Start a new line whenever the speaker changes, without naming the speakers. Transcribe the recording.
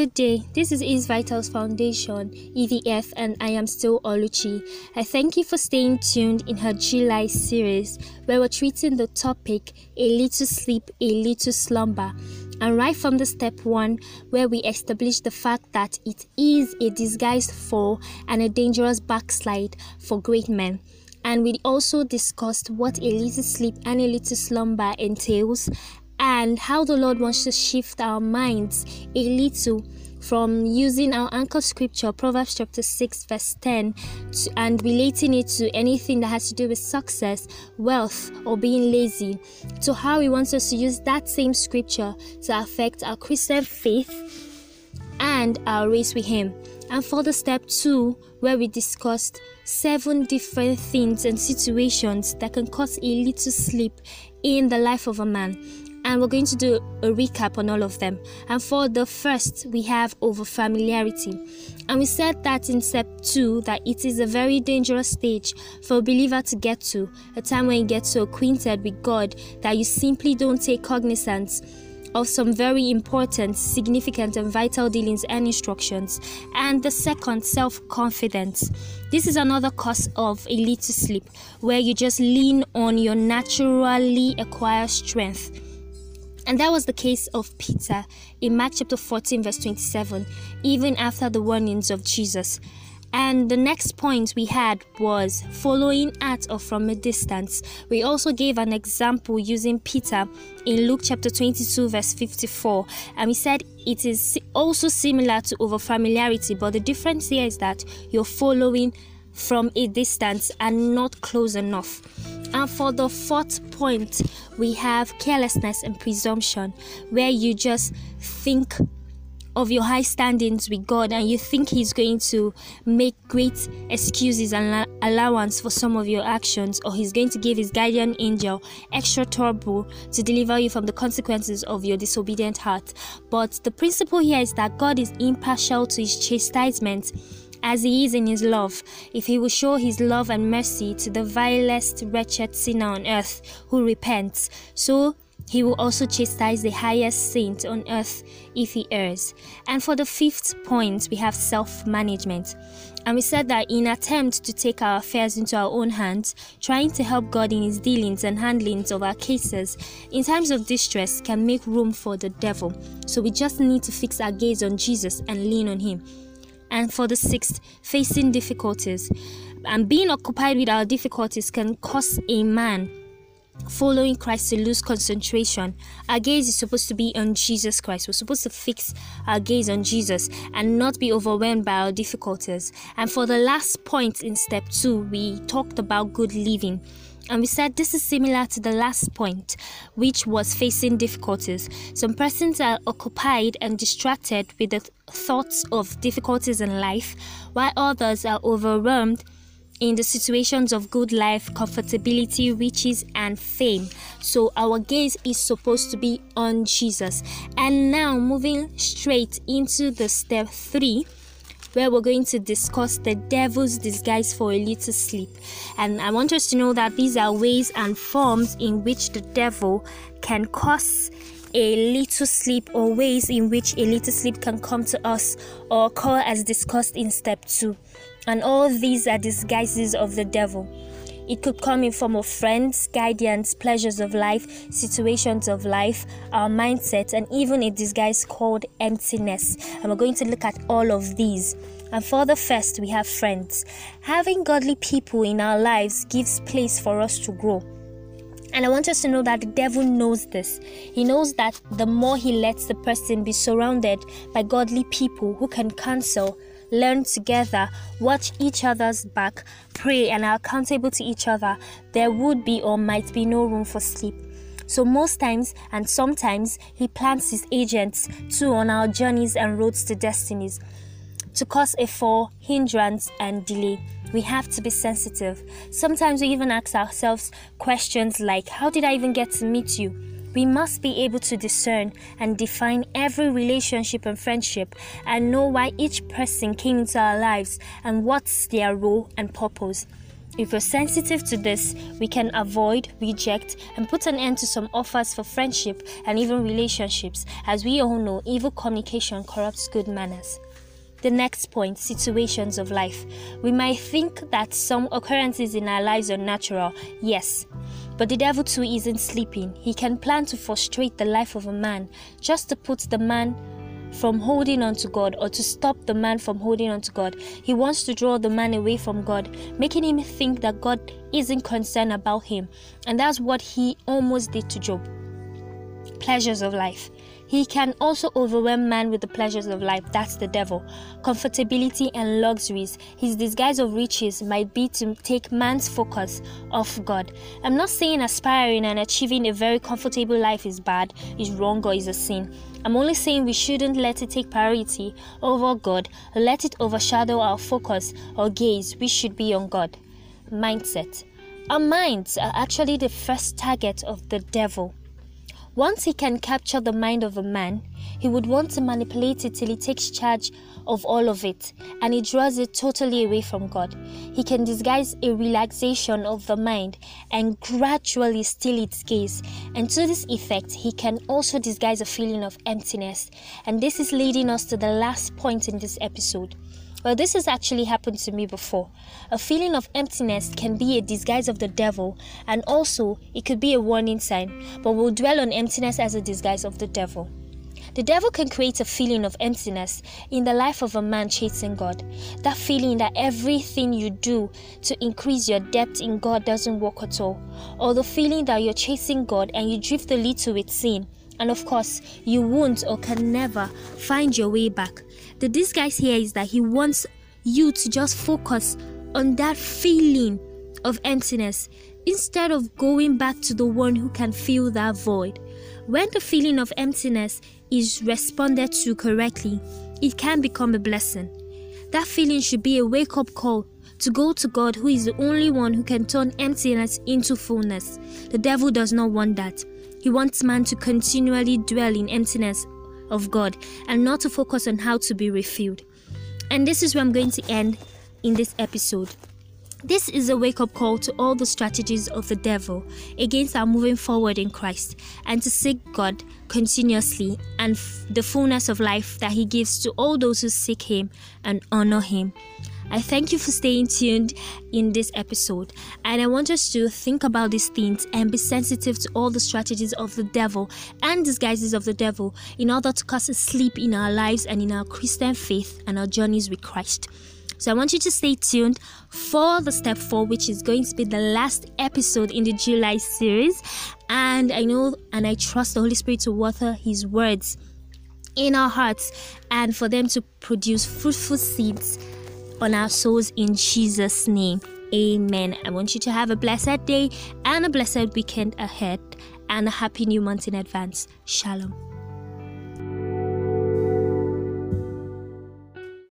Good day. This is East Vitals Foundation, EVF, and I am still Oluchi. I thank you for staying tuned in her July series, where we're treating the topic A Little Sleep, A Little Slumber. And right from the step one, where we establish the fact that it is a disguised fall and a dangerous backslide for great men. And we also discussed what a little sleep and a little slumber entails and how the Lord wants to shift our minds a little from using our anchor scripture, Proverbs chapter 6, verse 10, to, and relating it to anything that has to do with success, wealth, or being lazy, to how He wants us to use that same scripture to affect our Christian faith and our race with Him. And for the step two, where we discussed seven different things and situations that can cause a little sleep in the life of a man and we're going to do a recap on all of them. And for the first, we have over familiarity. And we said that in step two that it is a very dangerous stage for a believer to get to, a time when you get so acquainted with God that you simply don't take cognizance of some very important, significant, and vital dealings and instructions. And the second, self confidence. This is another cause of a little sleep, where you just lean on your naturally acquired strength and that was the case of Peter in Mark chapter 14, verse 27, even after the warnings of Jesus. And the next point we had was following at or from a distance. We also gave an example using Peter in Luke chapter 22, verse 54. And we said it is also similar to over familiarity, but the difference here is that you're following from a distance and not close enough. And for the fourth point, we have carelessness and presumption, where you just think of your high standings with God and you think He's going to make great excuses and allowance for some of your actions, or He's going to give His guardian angel extra trouble to deliver you from the consequences of your disobedient heart. But the principle here is that God is impartial to His chastisement as he is in his love, if he will show his love and mercy to the vilest wretched sinner on earth who repents, so he will also chastise the highest saint on earth if he errs. And for the fifth point, we have self management. And we said that in attempt to take our affairs into our own hands, trying to help God in his dealings and handlings of our cases in times of distress can make room for the devil. So we just need to fix our gaze on Jesus and lean on him. And for the sixth, facing difficulties. And being occupied with our difficulties can cause a man following Christ to lose concentration. Our gaze is supposed to be on Jesus Christ. We're supposed to fix our gaze on Jesus and not be overwhelmed by our difficulties. And for the last point in step two, we talked about good living. And we said this is similar to the last point, which was facing difficulties. Some persons are occupied and distracted with the th- thoughts of difficulties in life, while others are overwhelmed in the situations of good life, comfortability, riches, and fame. So our gaze is supposed to be on Jesus. And now moving straight into the step three where we're going to discuss the devil's disguise for a little sleep. And I want us to know that these are ways and forms in which the devil can cause a little sleep or ways in which a little sleep can come to us or occur as discussed in step 2 and all these are disguises of the devil it could come in form of friends, guidance, pleasures of life, situations of life, our mindset, and even a disguise called emptiness. And we're going to look at all of these. And for the first, we have friends. Having godly people in our lives gives place for us to grow. And I want us to know that the devil knows this. He knows that the more he lets the person be surrounded by godly people who can counsel, learn together, watch each other's back, pray, and are accountable to each other, there would be or might be no room for sleep. So, most times and sometimes, He plants His agents too on our journeys and roads to destinies to cause a fall, hindrance, and delay. We have to be sensitive. Sometimes we even ask ourselves questions like, How did I even get to meet you? We must be able to discern and define every relationship and friendship and know why each person came into our lives and what's their role and purpose. If we're sensitive to this, we can avoid, reject, and put an end to some offers for friendship and even relationships. As we all know, evil communication corrupts good manners. The next point situations of life. We might think that some occurrences in our lives are natural, yes. But the devil too isn't sleeping. He can plan to frustrate the life of a man just to put the man from holding on to God or to stop the man from holding on to God. He wants to draw the man away from God, making him think that God isn't concerned about him. And that's what he almost did to Job. Pleasures of life. He can also overwhelm man with the pleasures of life. That's the devil. Comfortability and luxuries. His disguise of riches might be to take man's focus off God. I'm not saying aspiring and achieving a very comfortable life is bad, is wrong, or is a sin. I'm only saying we shouldn't let it take priority over God let it overshadow our focus or gaze, We should be on God. Mindset. Our minds are actually the first target of the devil. Once he can capture the mind of a man, he would want to manipulate it till he takes charge of all of it and he draws it totally away from God. He can disguise a relaxation of the mind and gradually steal its gaze. And to this effect, he can also disguise a feeling of emptiness. And this is leading us to the last point in this episode well, this has actually happened to me before. A feeling of emptiness can be a disguise of the devil, and also it could be a warning sign, but we'll dwell on emptiness as a disguise of the devil. The devil can create a feeling of emptiness in the life of a man chasing God. That feeling that everything you do to increase your depth in God doesn't work at all. Or the feeling that you're chasing God and you drift a little with sin. And of course, you won't or can never find your way back. The disguise here is that he wants you to just focus on that feeling of emptiness instead of going back to the one who can fill that void. When the feeling of emptiness is responded to correctly, it can become a blessing. That feeling should be a wake up call to go to God, who is the only one who can turn emptiness into fullness. The devil does not want that. He wants man to continually dwell in emptiness of God and not to focus on how to be refilled. And this is where I'm going to end in this episode. This is a wake up call to all the strategies of the devil against our moving forward in Christ and to seek God continuously and f- the fullness of life that He gives to all those who seek Him and honor Him. I thank you for staying tuned in this episode. And I want us to think about these things and be sensitive to all the strategies of the devil and disguises of the devil in order to cause a sleep in our lives and in our Christian faith and our journeys with Christ. So I want you to stay tuned for the step four, which is going to be the last episode in the July series. And I know and I trust the Holy Spirit to water His words in our hearts and for them to produce fruitful seeds on our souls in Jesus' name. Amen. I want you to have a blessed day and a blessed weekend ahead and a happy new month in advance. Shalom.